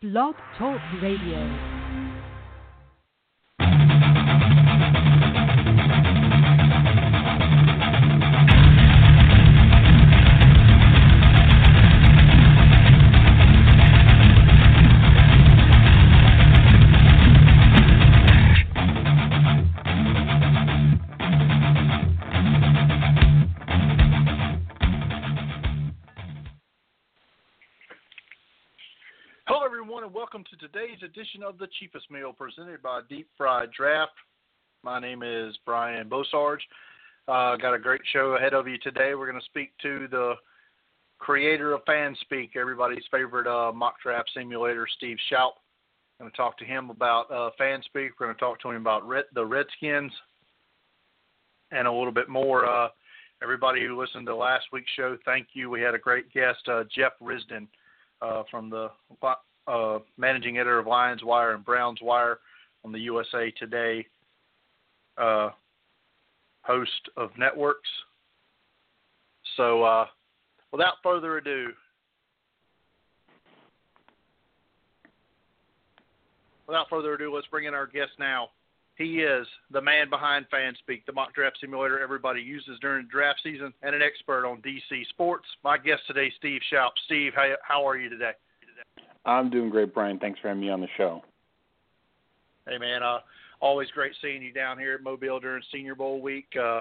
Blog Talk Radio. Presented by Deep Fried Draft. My name is Brian Bosarge. Uh, got a great show ahead of you today. We're going to speak to the creator of FanSpeak, everybody's favorite uh, mock draft simulator, Steve Shoup. Going to talk to him about uh, FanSpeak. We're going to talk to him about Red, the Redskins and a little bit more. Uh, everybody who listened to last week's show, thank you. We had a great guest, uh, Jeff Risdon uh, from the uh, managing editor of Lions Wire and Browns Wire on the USA Today, uh, host of networks. So, uh, without further ado, without further ado, let's bring in our guest now. He is the man behind FanSpeak, the mock draft simulator everybody uses during draft season, and an expert on DC sports. My guest today, Steve Shoup. Steve, how, how are you today? I'm doing great, Brian. Thanks for having me on the show. Hey, man. Uh, always great seeing you down here at Mobile during Senior Bowl week. Uh,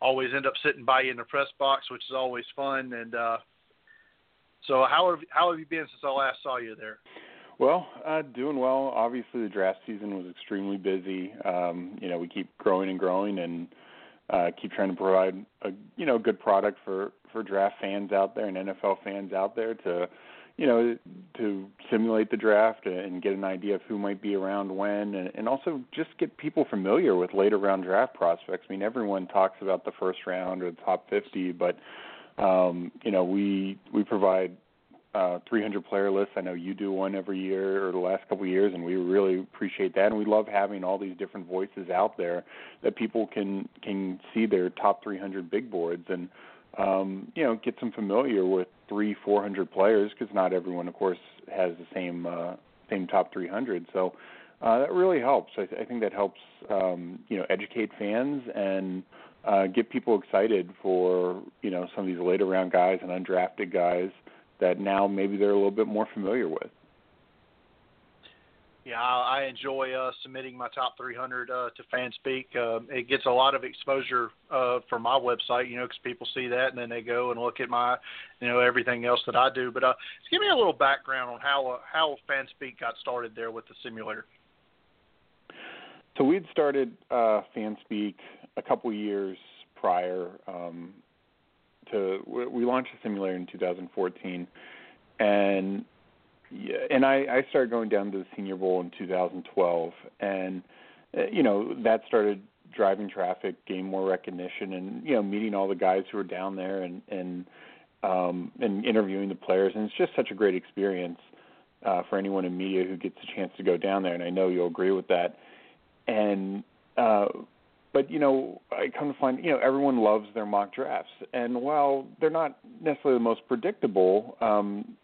always end up sitting by you in the press box, which is always fun. And uh, so, how have how have you been since I last saw you there? Well, uh, doing well. Obviously, the draft season was extremely busy. Um, you know, we keep growing and growing, and uh, keep trying to provide a you know good product for for draft fans out there and NFL fans out there to you know, to simulate the draft and get an idea of who might be around when, and, and also just get people familiar with later round draft prospects. I mean, everyone talks about the first round or the top 50, but um, you know, we we provide uh, 300 player lists. I know you do one every year or the last couple of years, and we really appreciate that. And we love having all these different voices out there that people can can see their top 300 big boards and um, you know, get some familiar with three, four hundred players because not everyone, of course, has the same uh, same top three hundred. So uh, that really helps. I, th- I think that helps, um, you know, educate fans and uh, get people excited for you know some of these later round guys and undrafted guys that now maybe they're a little bit more familiar with. Yeah, I enjoy uh, submitting my top 300 uh, to FanSpeak. Uh, it gets a lot of exposure uh, for my website, you know, because people see that and then they go and look at my, you know, everything else that I do. But uh, just give me a little background on how uh, how FanSpeak got started there with the simulator. So we'd started uh, FanSpeak a couple years prior um, to we launched the simulator in 2014, and yeah, and I, I started going down to the Senior Bowl in 2012, and uh, you know that started driving traffic, gaining more recognition, and you know meeting all the guys who were down there and and um, and interviewing the players, and it's just such a great experience uh, for anyone in media who gets a chance to go down there, and I know you'll agree with that. And uh, but you know, I come to find you know everyone loves their mock drafts, and while they're not necessarily the most predictable, um,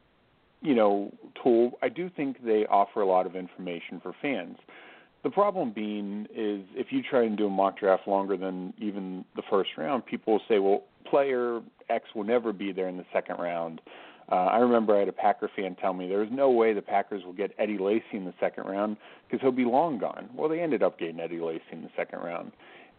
you know, tool, I do think they offer a lot of information for fans. The problem being is if you try and do a mock draft longer than even the first round, people will say, well, player X will never be there in the second round. Uh, I remember I had a Packer fan tell me there's no way the Packers will get Eddie Lacy in the second round because he'll be long gone. Well, they ended up getting Eddie Lacy in the second round.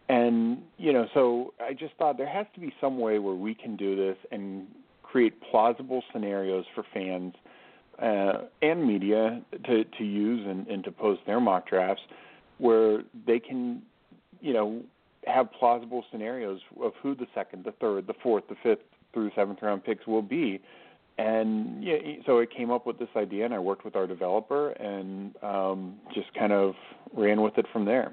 And, you know, so I just thought there has to be some way where we can do this and create plausible scenarios for fans – uh, and media to to use and, and to post their mock drafts where they can you know have plausible scenarios of who the second, the third, the fourth, the fifth through seventh round picks will be. And yeah, so it came up with this idea, and I worked with our developer and um, just kind of ran with it from there.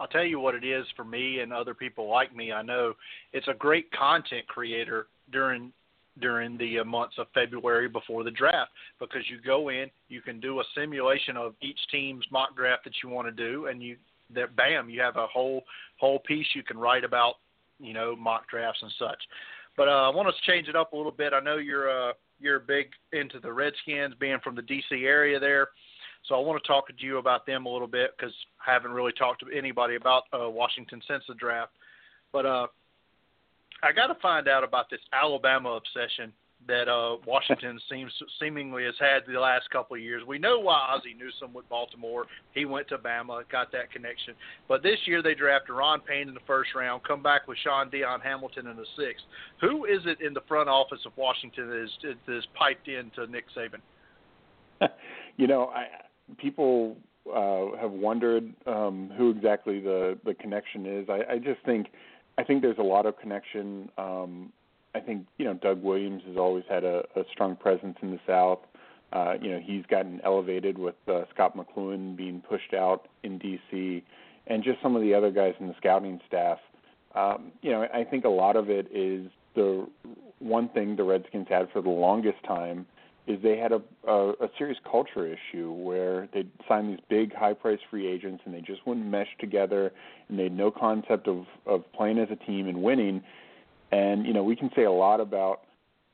I'll tell you what it is for me and other people like me. I know it's a great content creator during during the uh, months of February before the draft because you go in, you can do a simulation of each team's mock draft that you want to do, and you that bam, you have a whole whole piece you can write about, you know, mock drafts and such. But uh, I want to change it up a little bit. I know you're uh, you're big into the Redskins, being from the D.C. area there. So I want to talk to you about them a little bit because I haven't really talked to anybody about uh, Washington since the draft. But uh, I got to find out about this Alabama obsession that uh, Washington seems seemingly has had the last couple of years. We know why Ozzie Newsome with Baltimore. He went to Bama, got that connection. But this year they drafted Ron Payne in the first round, come back with Shaun Dion Hamilton in the sixth. Who is it in the front office of Washington that is, that is piped into Nick Saban? you know, I people uh, have wondered um, who exactly the the connection is. I, I just think I think there's a lot of connection. Um, I think you know Doug Williams has always had a, a strong presence in the South. Uh, you know he's gotten elevated with uh, Scott McCloughan being pushed out in D.C. and just some of the other guys in the scouting staff. Um, you know I think a lot of it is the one thing the Redskins had for the longest time is they had a, a, a serious culture issue where they'd sign these big high price free agents and they just wouldn't mesh together and they had no concept of, of playing as a team and winning. And, you know, we can say a lot about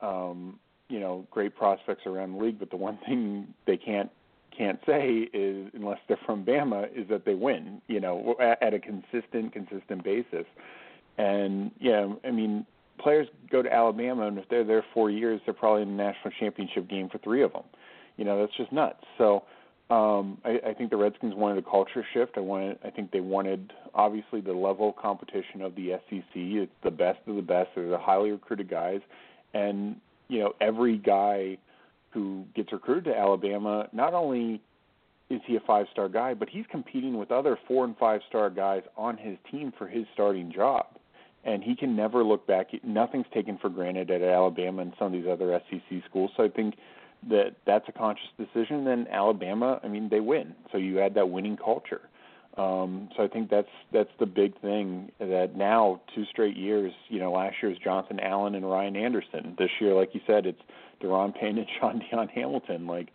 um, you know, great prospects around the league, but the one thing they can't can't say is unless they're from Bama is that they win, you know, at, at a consistent, consistent basis. And yeah, I mean, players go to Alabama, and if they're there four years, they're probably in the national championship game for three of them. You know, that's just nuts. So um, I, I think the Redskins wanted a culture shift. I wanted, I think they wanted obviously the level of competition of the SEC. It's the best of the best. They're the highly recruited guys, and you know every guy who gets recruited to Alabama not only is he a five star guy, but he's competing with other four and five star guys on his team for his starting job and he can never look back. Nothing's taken for granted at Alabama and some of these other SEC schools. So I think that that's a conscious decision. Then Alabama, I mean, they win. So you add that winning culture. Um, so I think that's that's the big thing that now two straight years. You know, last year was Jonathan Allen and Ryan Anderson. This year, like you said, it's Daron Payne and Shaun Dion Hamilton. Like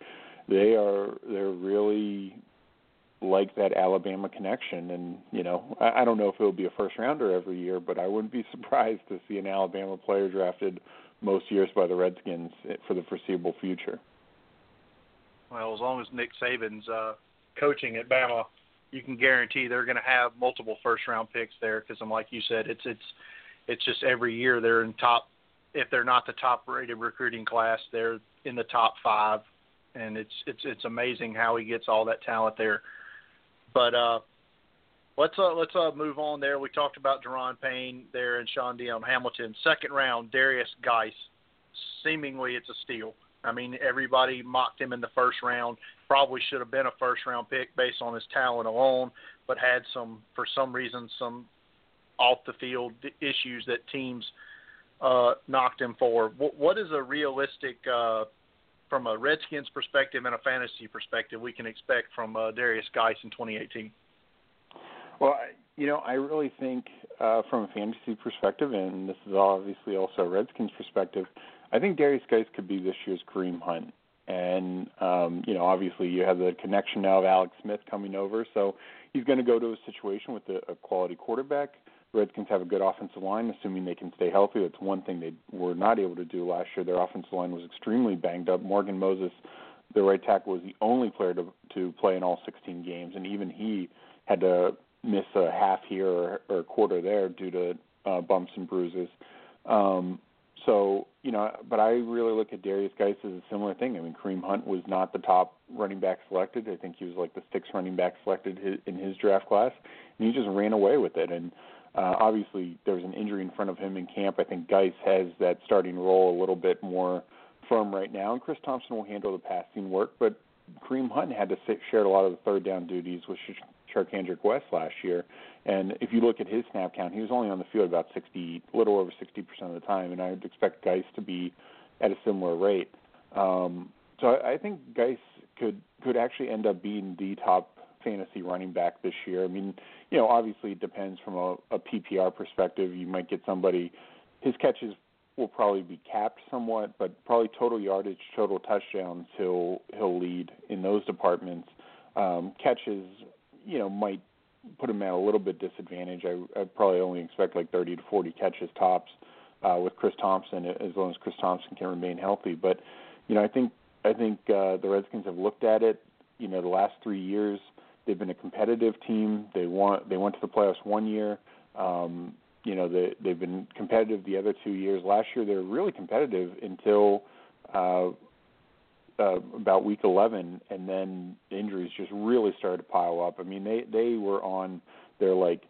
they are, they're really like that Alabama connection. And you know, I, I don't know if it'll be a first rounder every year, but I wouldn't be surprised to see an Alabama player drafted most years by the Redskins for the foreseeable future. Well, as long as Nick Saban's uh, coaching at Bama, you can guarantee they're going to have multiple first round picks there. Because, I'm like you said, it's it's it's just every year they're in top. If they're not the top rated recruiting class, they're in the top five, and it's it's it's amazing how he gets all that talent there. But uh, let's uh, let's uh, move on there. We talked about Daron Payne there and Shaun Dion Hamilton. Second round, Derrius Guice. Seemingly, it's a steal. I mean, everybody mocked him in the first round. Probably should have been a first round pick based on his talent alone, but had some, for some reason, some off the field issues that teams uh, knocked him for. What, what is a realistic uh, from a Redskins perspective and a fantasy perspective we can expect from uh, Derrius Guice in 2018? Well, you know, I really think uh, from a fantasy perspective, and this is obviously also a Redskins perspective, I think Derrius Guice could be this year's Kareem Hunt. And um, you know, obviously, you have the connection now of Alex Smith coming over, so he's going to go to a situation with a, a quality quarterback Redskins have a good offensive line, assuming they can stay healthy. That's one thing they were not able to do last year. Their offensive line was extremely banged up. Morgan Moses, the right tackle, was the only player to to play in all 16 games, and even he had to miss a half here or, or a quarter there due to uh, bumps and bruises. Um, so you know, but I really look at Derrius Guice as a similar thing. I mean, Kareem Hunt was not the top running back selected. I think he was like the sixth running back selected in his draft class, and he just ran away with it. And uh, obviously, there was an injury in front of him in camp. I think Guice has that starting role a little bit more firm right now, and Chris Thompson will handle the passing work. But Kareem Hunt had to sit, share a lot of the third down duties with Charcandrick West last year. And if you look at his snap count, he was only on the field about 60, little over 60% of the time, and I would expect Guice to be at a similar rate. Um, so I, I think Guice could could actually end up being the top fantasy running back this year. I mean, you know, obviously it depends from a, a PPR perspective. You might get somebody, his catches will probably be capped somewhat, but probably total yardage, total touchdowns, he'll he'll lead in those departments. Um, catches, you know, might put him at a little bit disadvantage. I I probably only expect like 30 to 40 catches tops. uh, with Chris Thompson as long as Chris Thompson can remain healthy. But you know, I think I think uh, the Redskins have looked at it. You know, the last three years they've been a competitive team. They want they went to the playoffs one year. Um, you know, they they've been competitive the other two years. Last year they were really competitive until uh, uh, about week 11, and then injuries just really started to pile up. I mean, they they were on their like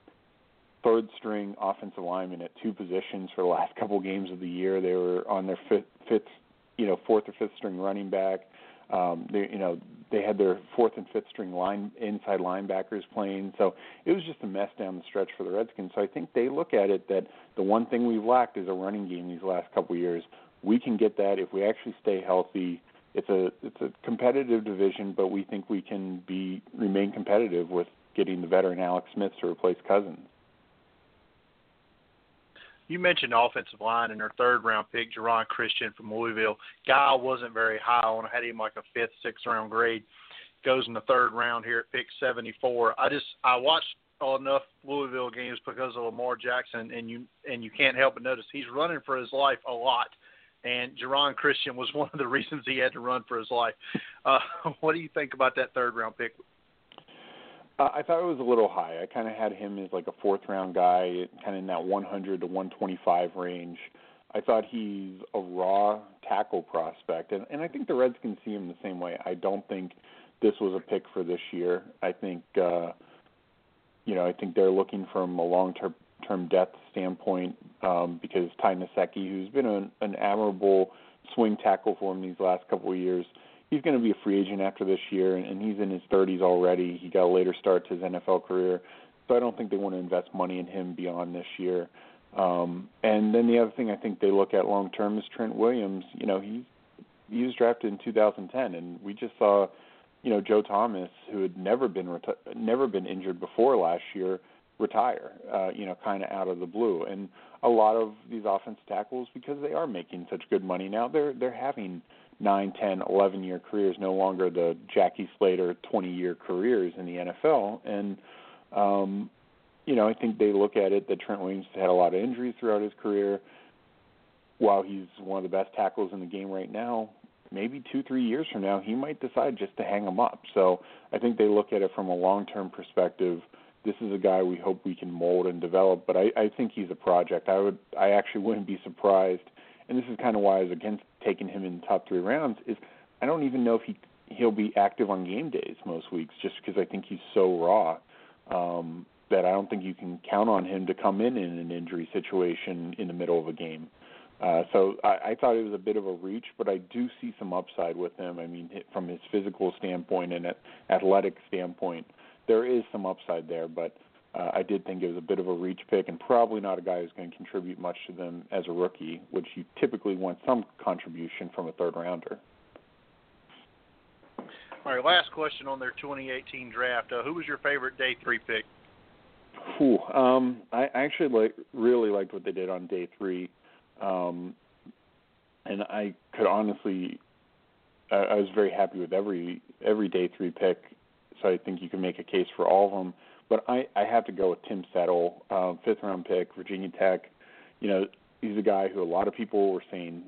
third string offensive lineman at two positions for the last couple games of the year. They were on their fifth, fifth you know, fourth or fifth string running back. Um, they, you know, they had their fourth and fifth string line inside linebackers playing. So it was just a mess down the stretch for the Redskins. So I think they look at it that the one thing we've lacked is a running game these last couple of years. We can get that if we actually stay healthy. It's a it's a competitive division, but we think we can be remain competitive with getting the veteran Alex Smith to replace Cousins you mentioned offensive line and their third round pick, Geron Christian from Louisville. Guy wasn't very high on. I had him like a fifth, sixth round grade. Goes in the third round here at pick 74. I just I watched enough Louisville games because of Lamar Jackson, and you and you can't help but notice he's running for his life a lot. And Geron Christian was one of the reasons he had to run for his life. Uh, what do you think about that third round pick uh, I thought it was a little high. I kind of had him as like a fourth round guy, kind of in that 100 to 125 range. I thought he's a raw tackle prospect, and and I think the Redskins see him the same way. I don't think this was a pick for this year. I think uh, you know I think they're looking from a long term term depth standpoint um, because Ty Nsekhe, who's been an, an admirable swing tackle for him these last couple of years, he's going to be a free agent after this year, and, and he's in his 30s already. He got a later start to his NFL career, so I don't think they want to invest money in him beyond this year. Um, and then the other thing I think they look at long term is Trent Williams. You know, he he was drafted in 2010, and we just saw, you know, Joe Thomas, who had never been reti- never been injured before last year, retire. Uh, you know, kind of out of the blue. And a lot of these offensive tackles, because they are making such good money now, they're they're having nine, ten, eleven year careers, no longer the Jackie Slater twenty year careers in the NFL. And um, you know, I think they look at it that Trent Williams had a lot of injuries throughout his career. While he's one of the best tackles in the game right now, maybe two, three years from now, he might decide just to hang him up. So I think they look at it from a long term perspective. This is a guy we hope we can mold and develop, but I, I think he's a project. I would, I actually wouldn't be surprised, and this is kind of why I was against taking him in the top three rounds is I don't even know if he he'll be active on game days most weeks just because I think he's so raw um, that I don't think you can count on him to come in in an injury situation in the middle of a game. Uh, so I, I thought it was a bit of a reach, but I do see some upside with him. I mean, from his physical standpoint and athletic standpoint, there is some upside there. But uh, I did think it was a bit of a reach pick and probably not a guy who's going to contribute much to them as a rookie, which you typically want some contribution from a third rounder. All right, last question on their 2018 draft. Uh, who was your favorite day three pick? Ooh, um, I actually like really liked what they did on day three, um, and I could honestly, I, I was very happy with every every day three pick. So I think you can make a case for all of them. But I, I have to go with Tim Settle, uh, fifth round pick, Virginia Tech. You know, he's a guy who a lot of people were saying,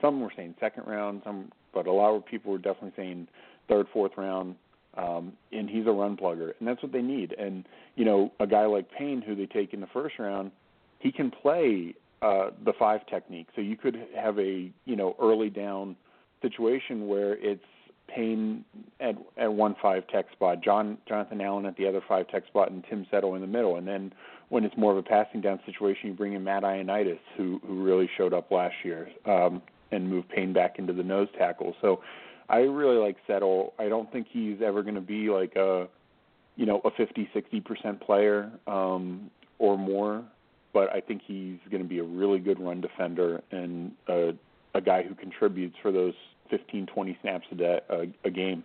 some were saying second round, some, but a lot of people were definitely saying third, fourth round. Um, and he's a run plugger, and that's what they need. And you know, a guy like Payne, who they take in the first round, he can play uh, the five technique. So you could have a you know early down situation where it's Payne at at one five tech spot, John Jonathan Allen at the other five tech spot, and Tim Settle in the middle. And then when it's more of a passing down situation, you bring in Matt Ioannidis, who who really showed up last year, um, and move Payne back into the nose tackle. So I really like Settle. I don't think he's ever going to be like a you know a 50 60 percent player um, or more, but I think he's going to be a really good run defender and a, a guy who contributes for those 15, 20 snaps a, day, a, a game.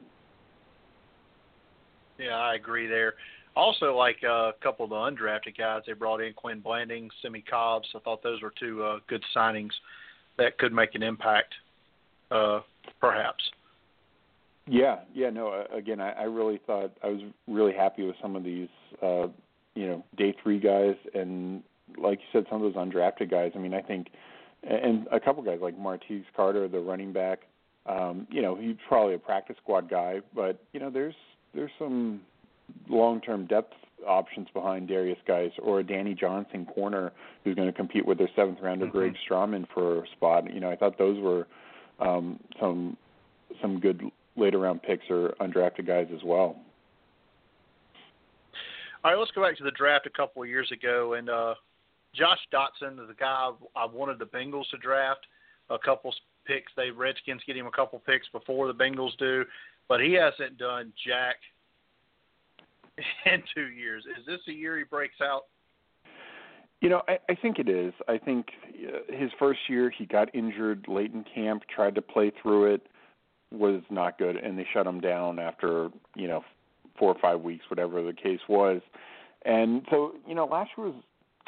Yeah, I agree there. Also, like uh, a couple of the undrafted guys they brought in, Quin Blanding, Simmie Cobbs. I thought those were two uh, good signings that could make an impact, uh, perhaps. Yeah, yeah, no. Again, I, I really thought I was really happy with some of these, uh, you know, day three guys, and like you said, some of those undrafted guys. I mean, I think and a couple guys like Martez Carter, the running back. Um, you know, he's probably a practice squad guy, but you know, there's there's some long-term depth options behind Derrius Guice or Danny Johnson corner who's going to compete with their seventh rounder mm-hmm. Greg Stroman for a spot. You know, I thought those were um, some some good later round picks or undrafted guys as well. All right, let's go back to the draft a couple of years ago, and uh, Josh Doctson is the guy I wanted the Bengals to draft. A couple picks, they Redskins get him a couple picks before the Bengals do, but he hasn't done jack in two years. Is this a year he breaks out? You know, I, I think it is. I think uh, his first year he got injured late in camp, tried to play through it, was not good, and they shut him down after you know four or five weeks, whatever the case was. And so, you know, last year was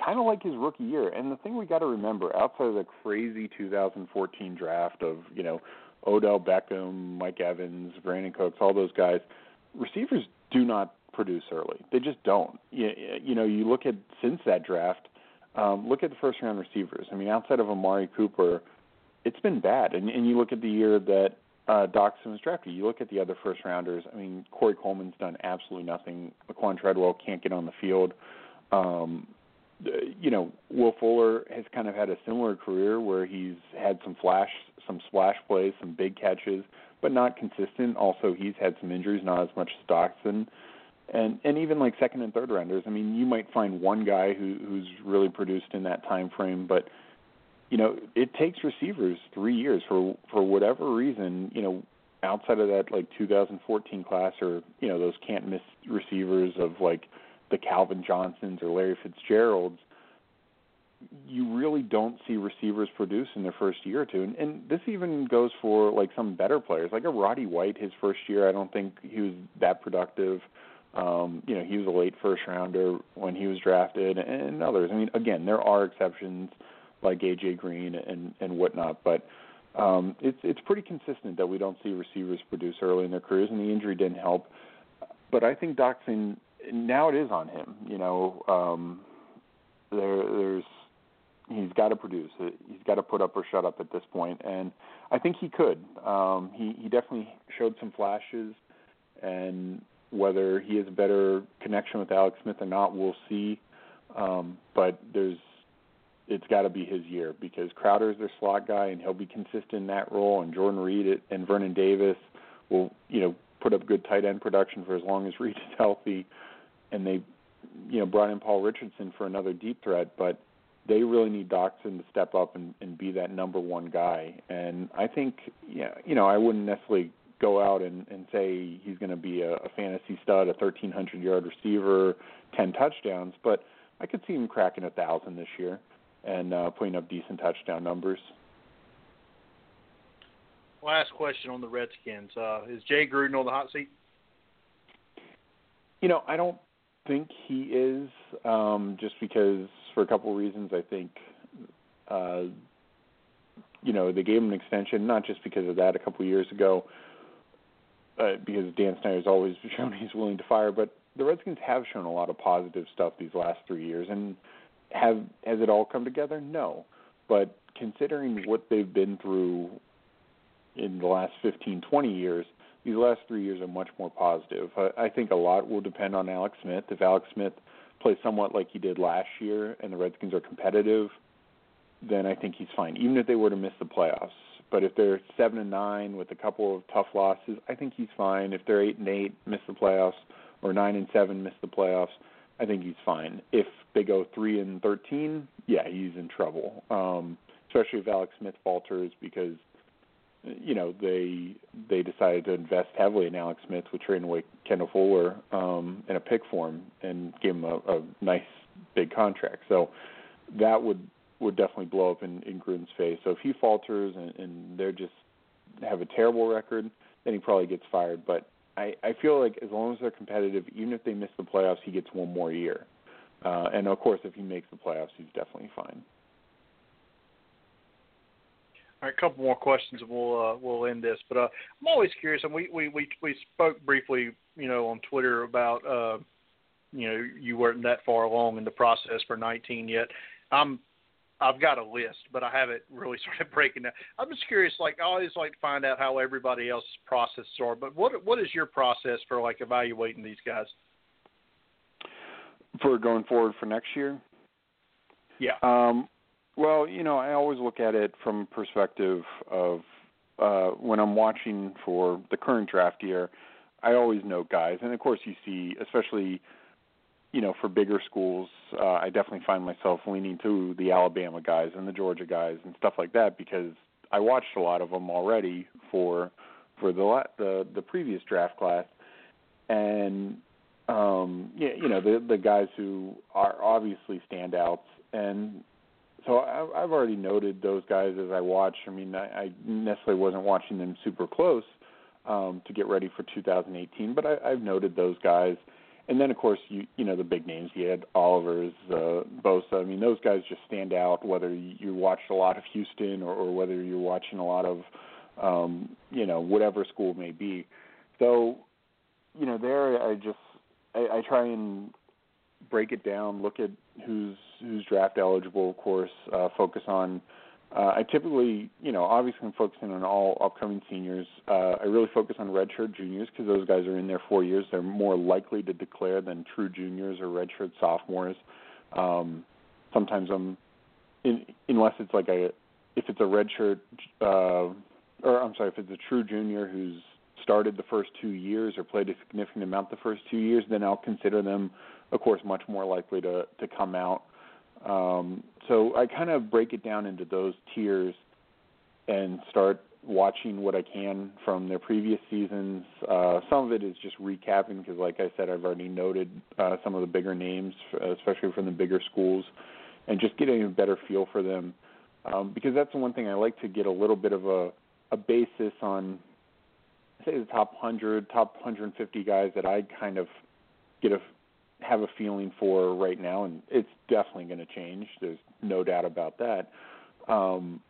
kind of like his rookie year. And the thing we got to remember, outside of the crazy 2014 draft of you know Odell Beckham, Mike Evans, Brandin Cooks, all those guys, receivers do not produce early. They just don't. You, you know, you look at since that draft, um, look at the first round receivers. I mean, outside of Amari Cooper, it's been bad. And, and you look at the year that uh, Doctson was drafted. You look at the other first rounders. I mean, Corey Coleman's done absolutely nothing. Laquan Treadwell can't get on the field. Um, Uh, you know, Will Fuller has kind of had a similar career where he's had some flash, some splash plays, some big catches, but not consistent. Also, he's had some injuries, not as much as Doctson and and even like second and third rounders. I mean, you might find one guy who who's really produced in that time frame, but you know, it takes receivers three years for for whatever reason. You know, outside of that like 2014 class, or you know those can't miss receivers of like the Calvin Johnsons or Larry Fitzgeralds. You really don't see receivers produce in their first year or two, and, and this even goes for like some better players, like a Roddy White. His first year, I don't think he was that productive. Um, you know, he was a late first rounder when he was drafted, and others. I mean, again, there are exceptions like AJ Green and and whatnot, but um, it's it's pretty consistent that we don't see receivers produce early in their careers, and the injury didn't help. But I think Doctson now it is on him. You know, um, there there's he's got to produce. He's got to put up or shut up at this point, and I think he could. Um, he he definitely showed some flashes, and whether he has a better connection with Alex Smith or not, we'll see. Um, but there's it's got to be his year because Crowder is their slot guy and he'll be consistent in that role. And Jordan Reed and Vernon Davis will you know put up good tight end production for as long as Reed is healthy. And they you know brought in Paul Richardson for another deep threat, but they really need Doctson to step up and, and be that number one guy. And I think yeah, you know I wouldn't necessarily go out and, and say he's going to be a, a fantasy stud, a 1,300 yard receiver, 10 touchdowns, but I could see him cracking a thousand this year and uh, putting up decent touchdown numbers. Last question on the Redskins: uh, Is Jay Gruden on the hot seat? You know, I don't think he is, um, just because for a couple of reasons. I think uh, you know they gave him an extension, not just because of that a couple of years ago, uh, because Dan Snyder's always shown he's willing to fire. But the Redskins have shown a lot of positive stuff these last three years, and have has it all come together? No, but considering what they've been through in the last 15, 20 years, these last three years are much more positive. I, I think a lot will depend on Alex Smith. If Alex Smith plays somewhat like he did last year, and the Redskins are competitive, then I think he's fine. Even if they were to miss the playoffs, but if they're seven and nine with a couple of tough losses, I think he's fine. If they're eight and eight, miss the playoffs, or nine and seven, miss the playoffs, I think he's fine. If they go three and thirteen, yeah, he's in trouble. Um, especially if Alex Smith falters because you know they they decided to invest heavily in Alex Smith which trading away Kendall Fuller um, in a pick for him and gave him a, a nice big contract. So that would would definitely blow up in, in Gruden's face. So if he falters and, and they're just have a terrible record, then he probably gets fired. But I, I feel like as long as they're competitive, even if they miss the playoffs, he gets one more year. Uh, and of course, if he makes the playoffs, he's definitely fine. All right, a couple more questions, and we'll uh, we'll end this. But uh, I'm always curious, and we, we we we spoke briefly, you know, on Twitter about, uh, you know, you weren't that far along in the process for 19 yet. I'm I've got a list, but I haven't really started breaking down. I'm just curious. Like I always like to find out how everybody else's processes are. But what what is your process for like evaluating these guys? For going forward for next year? Yeah. Um, well, you know, I always look at it from a perspective of uh, when I'm watching for the current draft year. I always note guys, and of course, you see, especially you know, for bigger schools, uh, I definitely find myself leaning to the Alabama guys and the Georgia guys and stuff like that because I watched a lot of them already for for the the the previous draft class, and um, yeah, you know the the guys who are obviously standouts, and so I, I've already noted those guys as I watch. I mean, I, I necessarily wasn't watching them super close um, to get ready for 2018, but I, I've noted those guys and then of course you you know the big names you had Oliver's, uh, Bosa. I mean those guys just stand out whether you watched a lot of Houston or, or whether you're watching a lot of um, you know whatever school may be. So you know there I just I, I try and break it down, look at who's who's draft eligible, of course, uh, focus on uh, I typically, you know, obviously I'm focusing on all upcoming seniors. Uh, I really focus on redshirt juniors because those guys are in there four years. They're more likely to declare than true juniors or redshirt sophomores. Um, sometimes I'm, in, unless it's like a, if it's a redshirt, uh, or I'm sorry, if it's a true junior who's started the first two years or played a significant amount the first two years, then I'll consider them, of course, much more likely to to come out um, so I kind of break it down into those tiers and start watching what I can from their previous seasons. Uh, some of it is just recapping because, like I said, I've already noted uh, some of the bigger names, especially from the bigger schools, and just getting a better feel for them. Um, because that's the one thing I like to get a little bit of a, a basis on, say, the top 100, top 150 guys that I kind of get a have a feeling for right now, and it's definitely going to change. There's no doubt about that. Um,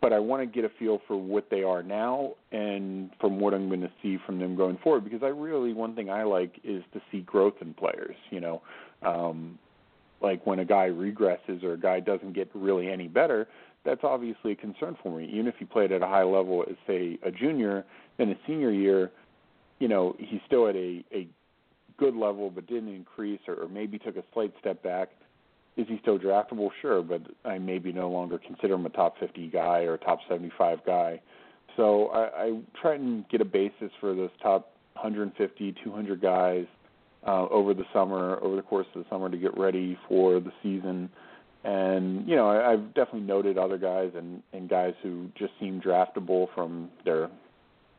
but I want to get a feel for what they are now and from what I'm going to see from them going forward. Because I really, one thing I like is to see growth in players. You know, um, like when a guy regresses or a guy doesn't get really any better, that's obviously a concern for me. Even if he played at a high level as say a junior, then a senior year, you know, he's still at a, a good level but didn't increase or, or maybe took a slight step back, is he still draftable? Sure, but I maybe no longer consider him a top 50 guy or a top 75 guy. So I, I try and get a basis for those top 150, 200 guys uh, over the summer, over the course of the summer to get ready for the season. And you know, I, I've definitely noted other guys and, and guys who just seem draftable from their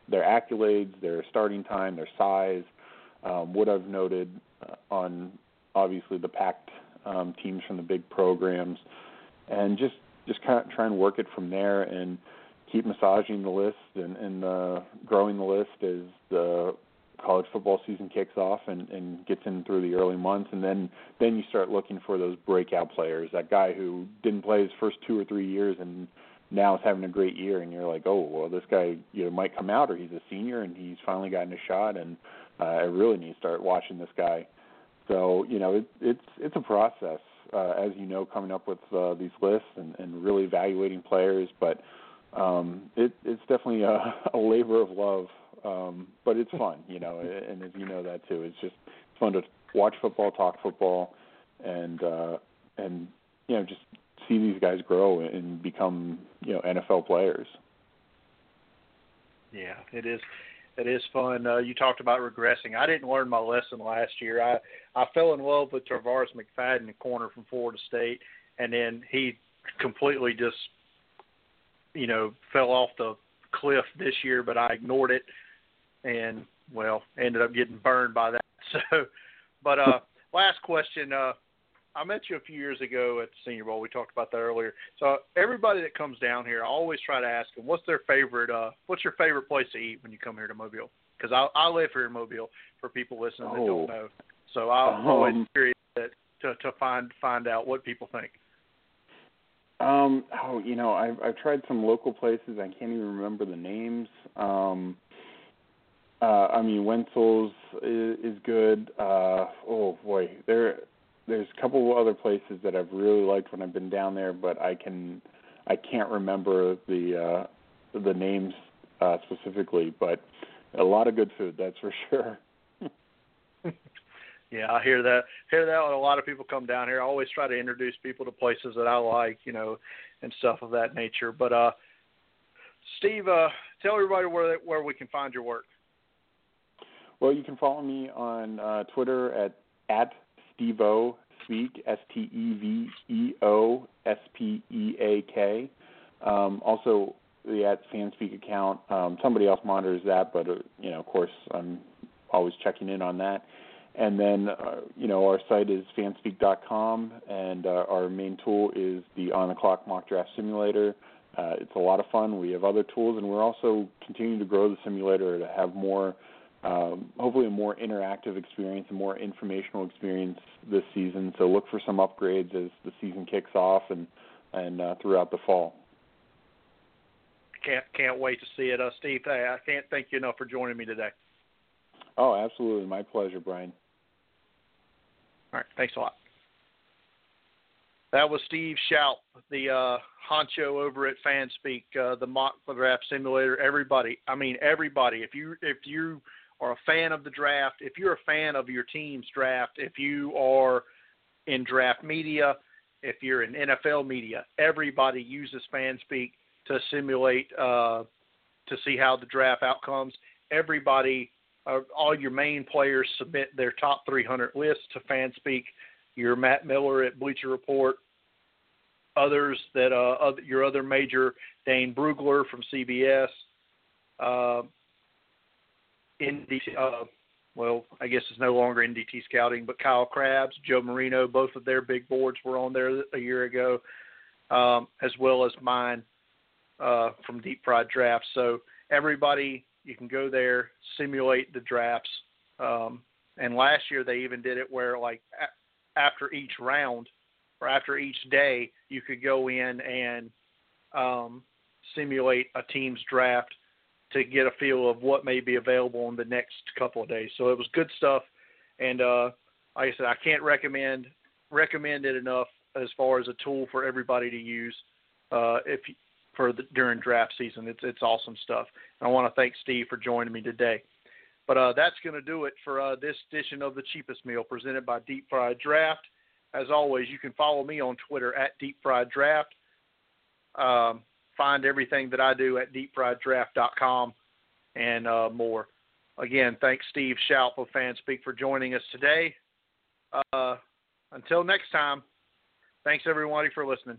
their accolades, their starting time, their size, um, what I've noted uh, on obviously the packed um, teams from the big programs, and just just kind of try and work it from there and keep massaging the list. And, and uh, growing the list as the college football season kicks off and, and gets in through the early months, and then then you start looking for those breakout players. That guy who didn't play his first two or three years and now is having a great year, and you're like, oh well, this guy you know might come out, or he's a senior and he's finally gotten a shot, and uh, I really need to start watching this guy. So you know, it, it's it's a process, uh, as you know, coming up with uh, these lists and, and really evaluating players. But um, it, it's definitely a, a labor of love, um, but it's fun, you know. And as you know that too, it's just it's fun to watch football, talk football, and uh, and you know just see these guys grow and become you know NFL players. Yeah, it is it is fun. Uh, you talked about regressing. I didn't learn my lesson last year. I I fell in love with Tarvarus McFadden, the corner from Florida State, and then he completely just, you know, fell off the cliff this year. But I ignored it, and well, ended up getting burned by that. So, but uh, last question. Uh, I met you a few years ago at the Senior Bowl. We talked about that earlier. So everybody that comes down here, I always try to ask them, what's their favorite? Uh, what's your favorite place to eat when you come here to Mobile? Because I, I live here in Mobile. For people listening that don't Oh. know, so I'm always Um, curious that, to to find find out what people think. Um, oh, you know, I've I've tried some local places. I can't even remember the names. Um, uh, I mean, Wintzell's is, is good. Uh, oh boy, there there's a couple of other places that I've really liked when I've been down there, but I can I can't remember the uh, the names uh, specifically, but a lot of good food, that's for sure. yeah, I hear that. Hear that when a lot of people come down here. I always try to introduce people to places that I like, you know, and stuff of that nature. But uh, Steve, uh, tell everybody where where we can find your work. Well, you can follow me on uh, Twitter at at Steveo Speak S T E V E O S P E A K. Um, also, the at FanSpeak account. Um, somebody else monitors that, but uh, you know, of course, I'm always checking in on that. And then, uh, you know, our site is fanspeak.com, and uh, our main tool is the on the clock mock draft simulator. Uh, it's a lot of fun. We have other tools, and we're also continuing to grow the simulator to have more, um, hopefully, a more interactive experience, a more informational experience this season. So look for some upgrades as the season kicks off and and uh, throughout the fall. Can't can't wait to see it, uh, Steve. Hey, I can't thank you enough for joining me today. Oh, absolutely, my pleasure, Brian. All right, thanks a lot. That was Steve Shoup, the uh, honcho over at FanSpeak, uh, the mock draft simulator. Everybody, I mean everybody. If you if you are a fan of the draft, if you're a fan of your team's draft, if you are in draft media, if you're in NFL media, everybody uses FanSpeak to simulate uh, to see how the draft outcomes. Everybody, uh, all your main players submit their top 300 lists to FanSpeak. Your Matt Miller at Bleacher Report, others that uh, other, your other major Dane Brugler from CBS, NDT, uh, well, I guess it's no longer NDT Scouting, but Kyle Crabbs, Joe Marino, both of their big boards were on there a year ago, um, as well as mine uh, from Deep Fried Drafts. So everybody, you can go there, simulate the drafts. Um, and last year they even did it where like a- after each round or after each day, you could go in and um, simulate a team's draft to get a feel of what may be available in the next couple of days. So it was good stuff, and uh, like I said, I can't recommend recommend it enough as far as a tool for everybody to use. Uh, if for the, during draft season. It's it's awesome stuff. And I want to thank Steve for joining me today. But uh, that's going to do it for uh, this edition of the cheapest meal presented by Deep Fried Draft. As always, you can follow me on Twitter at Deep Fried Draft. Um, find everything that I do at deepfrieddraft.com and uh, more. Again, thanks Steve Shoup of FanSpeak for joining us today. Uh, until next time, thanks everybody for listening.